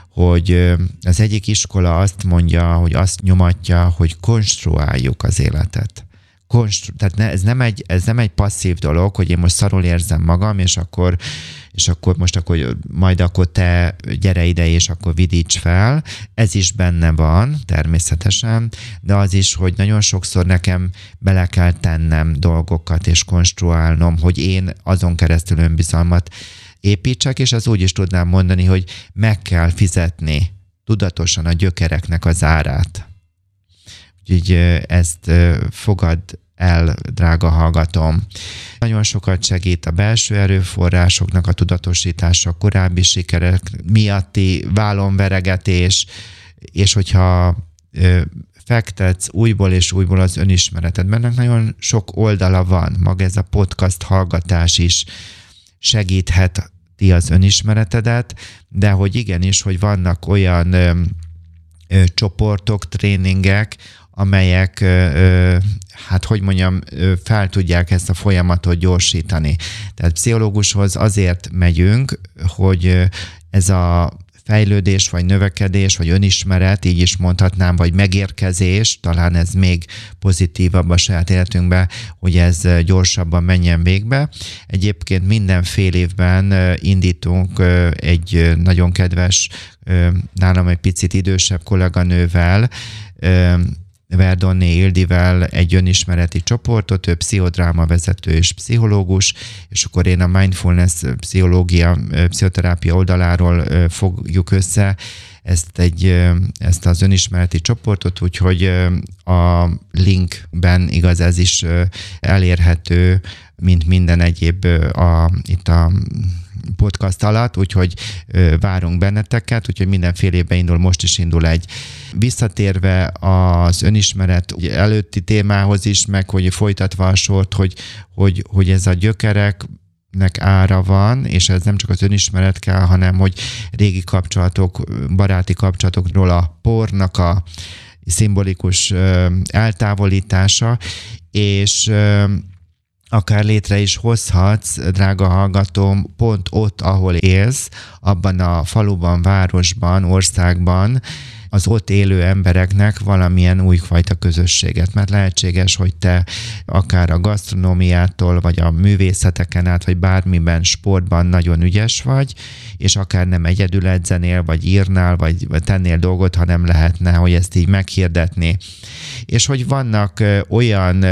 hogy az egyik iskola azt mondja, hogy azt nyomatja, hogy konstruáljuk az életet konstru- tehát ne, ez, nem egy, ez nem egy passzív dolog, hogy én most szarul érzem magam, és akkor és akkor most akkor majd akkor te gyere ide, és akkor vidíts fel. Ez is benne van, természetesen, de az is, hogy nagyon sokszor nekem bele kell tennem dolgokat, és konstruálnom, hogy én azon keresztül önbizalmat építsek, és az úgy is tudnám mondani, hogy meg kell fizetni tudatosan a gyökereknek az árát. Úgyhogy ezt fogad el, drága hallgatom. Nagyon sokat segít a belső erőforrásoknak a tudatosítása, a korábbi sikerek miatti válonveregetés, és hogyha fektetsz újból és újból az önismeretedben, ennek nagyon sok oldala van. Maga ez a podcast hallgatás is segíthet ti az önismeretedet, de hogy igenis, hogy vannak olyan ö, ö, csoportok, tréningek, amelyek, ö, hát hogy mondjam, fel tudják ezt a folyamatot gyorsítani. Tehát pszichológushoz azért megyünk, hogy ez a fejlődés, vagy növekedés, vagy önismeret, így is mondhatnám, vagy megérkezés, talán ez még pozitívabb a saját életünkbe, hogy ez gyorsabban menjen végbe. Egyébként minden fél évben indítunk egy nagyon kedves, nálam egy picit idősebb kolléganővel, Verdonné Ildivel egy önismereti csoportot, ő pszichodráma vezető és pszichológus, és akkor én a mindfulness pszichológia, pszichoterápia oldaláról fogjuk össze ezt, egy, ezt az önismereti csoportot, úgyhogy a linkben igaz ez is elérhető, mint minden egyéb a, itt a podcast alatt, úgyhogy várunk benneteket, úgyhogy mindenféle indul, most is indul egy. Visszatérve az önismeret előtti témához is, meg hogy folytatva a sort, hogy, hogy, hogy ez a gyökerek, nek ára van, és ez nem csak az önismeret kell, hanem hogy régi kapcsolatok, baráti kapcsolatokról a pornak a szimbolikus eltávolítása, és akár létre is hozhatsz, drága hallgatóm, pont ott, ahol élsz, abban a faluban, városban, országban, az ott élő embereknek valamilyen újfajta közösséget, mert lehetséges, hogy te akár a gasztronómiától, vagy a művészeteken át, vagy bármiben, sportban nagyon ügyes vagy, és akár nem egyedül edzenél, vagy írnál, vagy, tennél dolgot, hanem lehetne, hogy ezt így meghirdetni. És hogy vannak olyan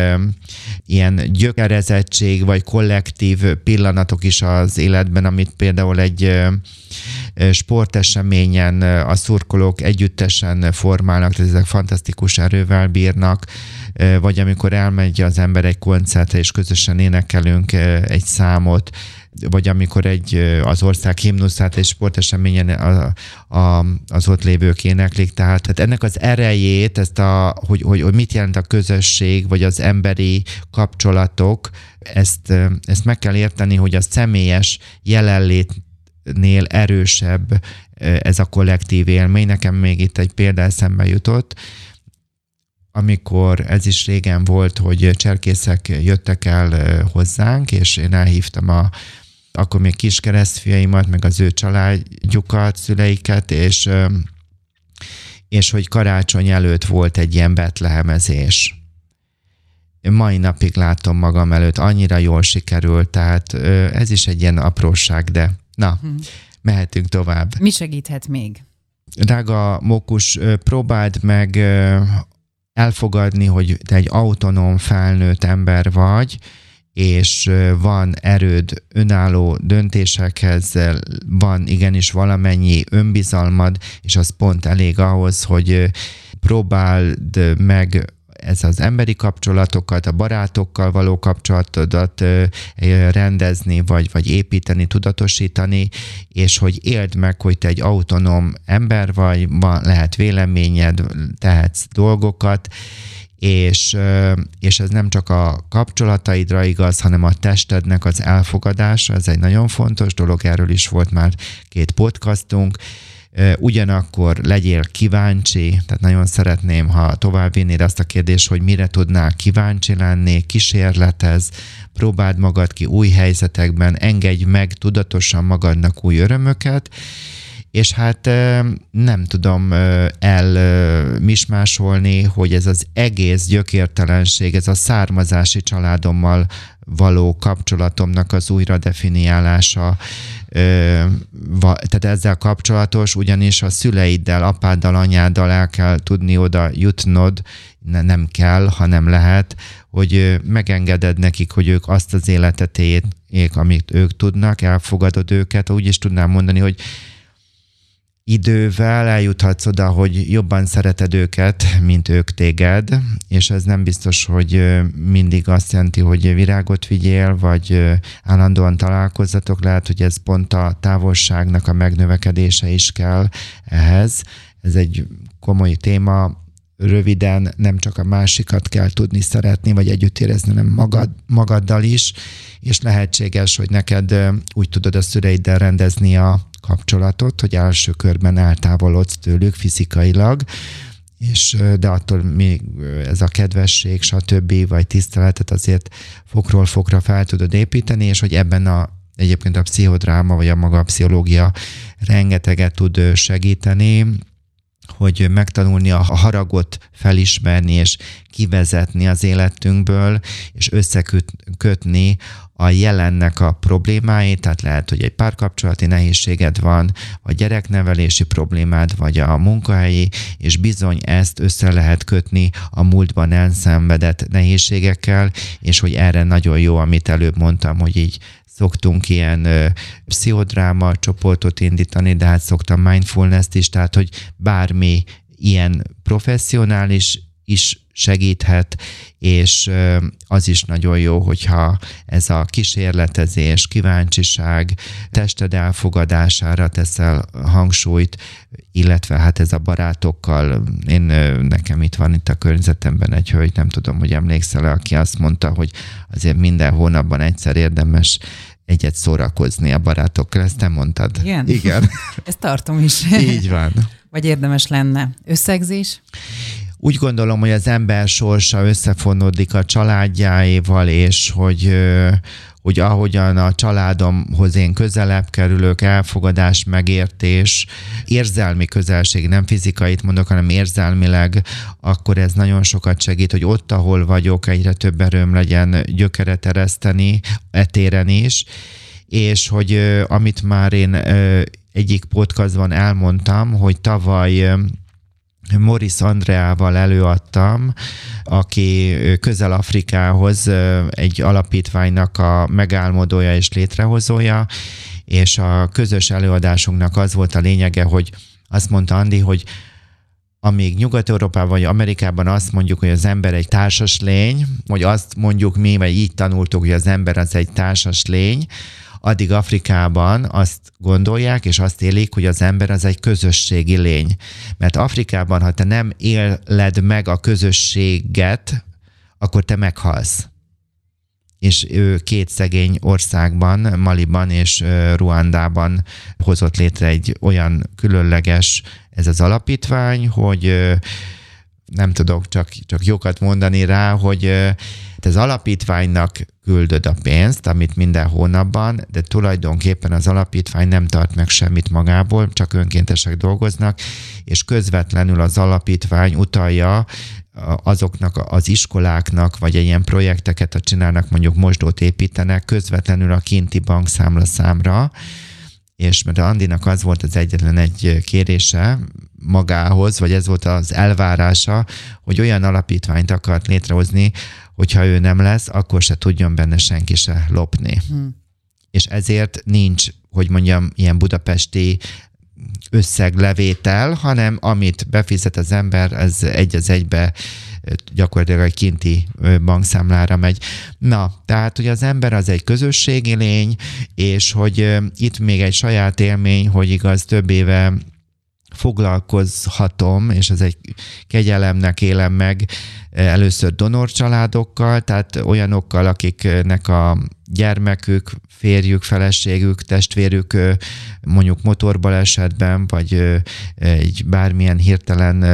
ilyen gyökerezettség, vagy kollektív pillanatok is az életben, amit például egy sporteseményen a szurkolók együttesen formálnak, tehát ezek fantasztikus erővel bírnak, vagy amikor elmegy az ember egy koncertre, és közösen énekelünk egy számot, vagy amikor egy az ország himnuszát egy sporteseményen a, a, az ott lévők éneklik. Tehát, tehát ennek az erejét, ezt a, hogy, hogy, hogy mit jelent a közösség, vagy az emberi kapcsolatok, ezt, ezt meg kell érteni, hogy a személyes jelenlét nél erősebb ez a kollektív élmény. Nekem még itt egy példa eszembe jutott, amikor ez is régen volt, hogy cserkészek jöttek el hozzánk, és én elhívtam a akkor még kis keresztfiaimat, meg az ő családjukat, szüleiket, és, és hogy karácsony előtt volt egy ilyen betlehemezés. Mai napig látom magam előtt, annyira jól sikerült, tehát ez is egy ilyen apróság, de Na, hmm. mehetünk tovább. Mi segíthet még? Drága Mókus, próbáld meg elfogadni, hogy te egy autonóm felnőtt ember vagy, és van erőd önálló döntésekhez, van igenis valamennyi önbizalmad, és az pont elég ahhoz, hogy próbáld meg ez az emberi kapcsolatokat, a barátokkal való kapcsolatodat rendezni, vagy, vagy építeni, tudatosítani, és hogy éld meg, hogy te egy autonóm ember vagy, van, lehet véleményed, tehetsz dolgokat, és, és ez nem csak a kapcsolataidra igaz, hanem a testednek az elfogadása, ez egy nagyon fontos dolog, erről is volt már két podcastunk, Ugyanakkor legyél kíváncsi, tehát nagyon szeretném, ha tovább vinnéd azt a kérdést, hogy mire tudnál kíváncsi lenni, kísérletez, próbáld magad ki új helyzetekben, engedj meg tudatosan magadnak új örömöket, és hát nem tudom elmismásolni, hogy ez az egész gyökértelenség, ez a származási családommal való kapcsolatomnak az újra definiálása, tehát ezzel kapcsolatos, ugyanis a szüleiddel, apáddal, anyáddal el kell tudni oda jutnod, nem kell, hanem lehet, hogy megengeded nekik, hogy ők azt az életet amit ők tudnak, elfogadod őket, úgy is tudnám mondani, hogy idővel eljuthatsz oda, hogy jobban szereted őket, mint ők téged, és ez nem biztos, hogy mindig azt jelenti, hogy virágot vigyél, vagy állandóan találkozzatok, lehet, hogy ez pont a távolságnak a megnövekedése is kell ehhez. Ez egy komoly téma, röviden nem csak a másikat kell tudni szeretni, vagy együtt érezni, hanem magad, magaddal is, és lehetséges, hogy neked úgy tudod a szüleiddel rendezni a kapcsolatot, hogy első körben eltávolodsz tőlük fizikailag, és de attól még ez a kedvesség, stb. vagy tiszteletet azért fokról fokra fel tudod építeni, és hogy ebben a egyébként a pszichodráma, vagy a maga a pszichológia rengeteget tud segíteni, hogy megtanulni a haragot felismerni és kivezetni az életünkből, és összekötni a jelennek a problémáit, tehát lehet, hogy egy párkapcsolati nehézséged van, a gyereknevelési problémád, vagy a munkahelyi, és bizony ezt össze lehet kötni a múltban elszenvedett nehézségekkel, és hogy erre nagyon jó, amit előbb mondtam, hogy így szoktunk ilyen ö, pszichodráma csoportot indítani, de hát szoktam mindfulness-t is, tehát hogy bármi ilyen professzionális is segíthet, és az is nagyon jó, hogyha ez a kísérletezés, kíváncsiság, tested elfogadására teszel hangsúlyt, illetve hát ez a barátokkal, én nekem itt van itt a környezetemben egy hölgy, nem tudom, hogy emlékszel aki azt mondta, hogy azért minden hónapban egyszer érdemes egyet szórakozni a barátokkal, ezt te mondtad. Igen? Igen. Ezt tartom is. Így van. Vagy érdemes lenne. Összegzés? Úgy gondolom, hogy az ember sorsa összefonódik a családjáéval, és hogy hogy ahogyan a családomhoz én közelebb kerülök, elfogadás, megértés, érzelmi közelség, nem fizikait mondok, hanem érzelmileg, akkor ez nagyon sokat segít, hogy ott, ahol vagyok, egyre több erőm legyen gyökeret ereszteni, etéren is, és hogy amit már én egyik podcastban elmondtam, hogy tavaly Morris Andreával előadtam, aki Közel-Afrikához egy alapítványnak a megálmodója és létrehozója, és a közös előadásunknak az volt a lényege, hogy azt mondta Andi, hogy amíg Nyugat-Európában vagy Amerikában azt mondjuk, hogy az ember egy társas lény, vagy azt mondjuk mi, vagy így tanultuk, hogy az ember az egy társas lény, addig Afrikában azt gondolják, és azt élik, hogy az ember az egy közösségi lény. Mert Afrikában, ha te nem éled meg a közösséget, akkor te meghalsz és ő két szegény országban, Maliban és Ruandában hozott létre egy olyan különleges ez az alapítvány, hogy nem tudok csak, csak jókat mondani rá, hogy az alapítványnak küldöd a pénzt, amit minden hónapban, de tulajdonképpen az alapítvány nem tart meg semmit magából, csak önkéntesek dolgoznak, és közvetlenül az alapítvány utalja azoknak az iskoláknak, vagy ilyen projekteket, ha csinálnak, mondjuk mosdót építenek, közvetlenül a kinti bankszámla számra, és mert Andinak az volt az egyetlen egy kérése magához, vagy ez volt az elvárása, hogy olyan alapítványt akart létrehozni, hogyha ő nem lesz, akkor se tudjon benne senki se lopni. Hmm. És ezért nincs, hogy mondjam, ilyen budapesti összeglevétel, hanem amit befizet az ember, ez egy az egybe gyakorlatilag egy kinti bankszámlára megy. Na, tehát, hogy az ember az egy közösségi lény, és hogy itt még egy saját élmény, hogy igaz, több éve foglalkozhatom, és ez egy kegyelemnek élem meg először donor családokkal, tehát olyanokkal, akiknek a gyermekük, férjük, feleségük, testvérük mondjuk motorbalesetben, vagy egy bármilyen hirtelen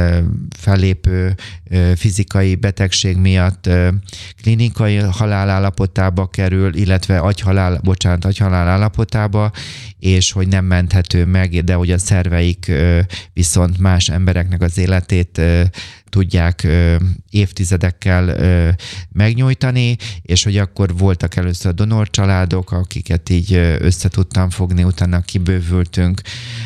fellépő fizikai betegség miatt klinikai halálállapotába kerül, illetve agyhalál, bocsánat, agyhalál állapotába, és hogy nem menthető meg, de hogy a szerveik viszont más embereknek az életét tudják évtizedekkel megnyújtani, és hogy akkor voltak először donor családok, akiket így össze tudtam fogni, utána kibővültünk.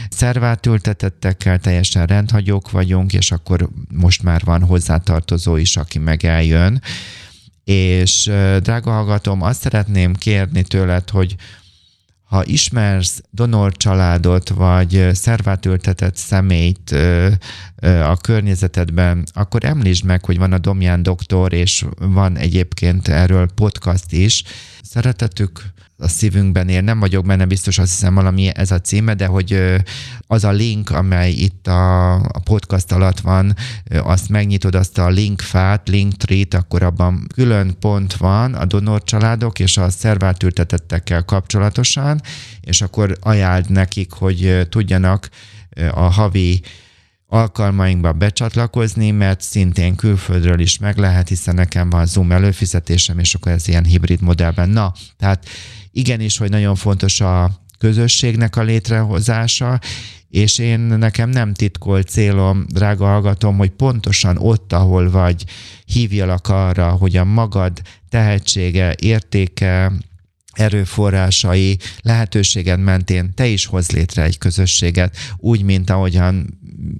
Szervátültetettekkel, teljesen rendhagyók vagyunk, és akkor most már van hozzátartozó is, aki meg eljön. És drága hallgatom, azt szeretném kérni tőled, hogy ha ismersz donor családot, vagy szervátültetett személyt a környezetedben, akkor említsd meg, hogy van a Domján doktor, és van egyébként erről podcast is. Szeretetük a szívünkben él. Nem vagyok benne biztos, azt hiszem valami ez a címe, de hogy az a link, amely itt a, a podcast alatt van, azt megnyitod azt a linkfát, linktree akkor abban külön pont van a donor családok és a szervátültetettekkel kapcsolatosan, és akkor ajánld nekik, hogy tudjanak a havi alkalmainkba becsatlakozni, mert szintén külföldről is meg lehet, hiszen nekem van Zoom előfizetésem, és akkor ez ilyen hibrid modellben. Na, tehát igenis, hogy nagyon fontos a közösségnek a létrehozása, és én nekem nem titkolt célom, drága hallgatom, hogy pontosan ott, ahol vagy, hívjalak arra, hogy a magad tehetsége, értéke, erőforrásai, lehetőséged mentén te is hoz létre egy közösséget, úgy, mint ahogyan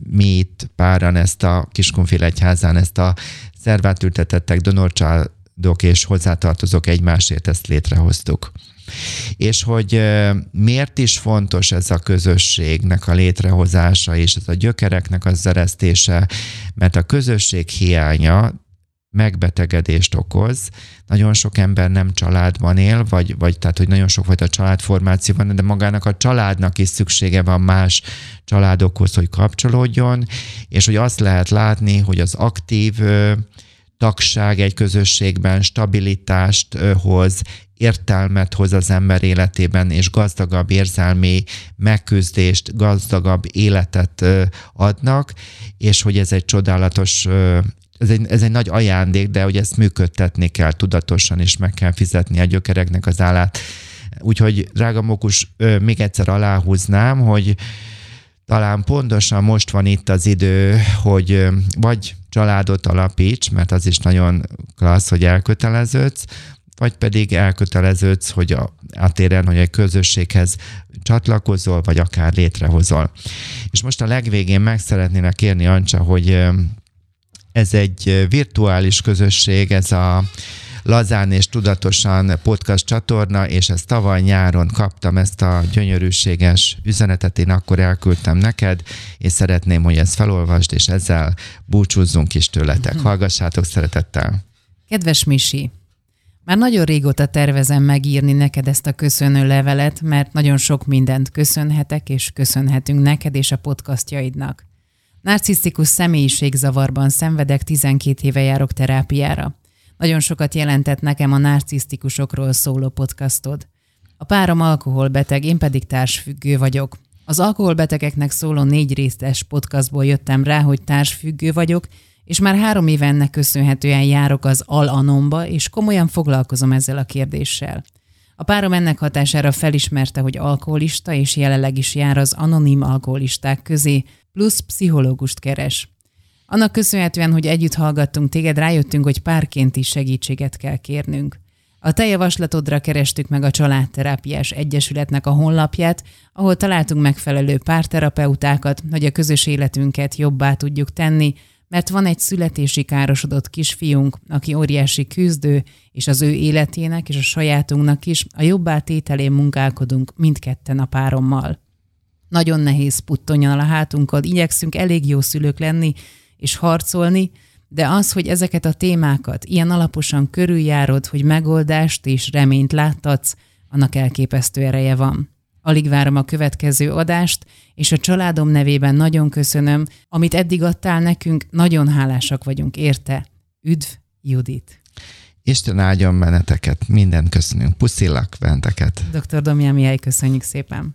mi itt páran ezt a Kiskunfél egyházán, ezt a szervátültetettek, donorcsádok és hozzátartozók egymásért ezt létrehoztuk. És hogy miért is fontos ez a közösségnek a létrehozása és ez a gyökereknek az eresztése, mert a közösség hiánya megbetegedést okoz. Nagyon sok ember nem családban él, vagy, vagy tehát, hogy nagyon sok fajta családformáció van, de magának a családnak is szüksége van más családokhoz, hogy kapcsolódjon, és hogy azt lehet látni, hogy az aktív tagság egy közösségben stabilitást hoz, értelmet hoz az ember életében, és gazdagabb érzelmi megküzdést, gazdagabb életet adnak, és hogy ez egy csodálatos ez egy, ez egy nagy ajándék, de hogy ezt működtetni kell tudatosan, és meg kell fizetni a gyökereknek az állát. Úgyhogy, drága Mokus, még egyszer aláhúznám, hogy talán pontosan most van itt az idő, hogy vagy családot alapíts, mert az is nagyon klassz, hogy elköteleződsz, vagy pedig elköteleződsz, hogy a, átéren, hogy egy közösséghez csatlakozol, vagy akár létrehozol. És most a legvégén meg szeretnének kérni, Ancsa, hogy ez egy virtuális közösség, ez a Lazán és Tudatosan podcast csatorna, és ezt tavaly nyáron kaptam, ezt a gyönyörűséges üzenetet, én akkor elküldtem neked, és szeretném, hogy ezt felolvasd, és ezzel búcsúzzunk is tőletek. Mhm. Hallgassátok szeretettel! Kedves Misi, már nagyon régóta tervezem megírni neked ezt a köszönő levelet, mert nagyon sok mindent köszönhetek, és köszönhetünk neked és a podcastjaidnak. Narcisztikus személyiségzavarban szenvedek, 12 éve járok terápiára. Nagyon sokat jelentett nekem a narcisztikusokról szóló podcastod. A párom alkoholbeteg, én pedig társfüggő vagyok. Az alkoholbetegeknek szóló négy részes podcastból jöttem rá, hogy társfüggő vagyok, és már három éve ennek köszönhetően járok az Al-Anomba, és komolyan foglalkozom ezzel a kérdéssel. A párom ennek hatására felismerte, hogy alkoholista, és jelenleg is jár az anonim alkoholisták közé, plusz pszichológust keres. Annak köszönhetően, hogy együtt hallgattunk téged, rájöttünk, hogy párként is segítséget kell kérnünk. A te javaslatodra kerestük meg a Családterápiás Egyesületnek a honlapját, ahol találtunk megfelelő párterapeutákat, hogy a közös életünket jobbá tudjuk tenni, mert van egy születési károsodott kisfiunk, aki óriási küzdő, és az ő életének és a sajátunknak is a jobbá tételén munkálkodunk mindketten a párommal. Nagyon nehéz puttonyan a hátunkkal, igyekszünk elég jó szülők lenni és harcolni, de az, hogy ezeket a témákat ilyen alaposan körüljárod, hogy megoldást és reményt láttatsz, annak elképesztő ereje van. Alig várom a következő adást, és a családom nevében nagyon köszönöm, amit eddig adtál nekünk, nagyon hálásak vagyunk érte. Üdv, Judit! Isten áldjon benneteket, mindent köszönünk. Puszillak benteket. Dr. Domján Mihály, köszönjük szépen.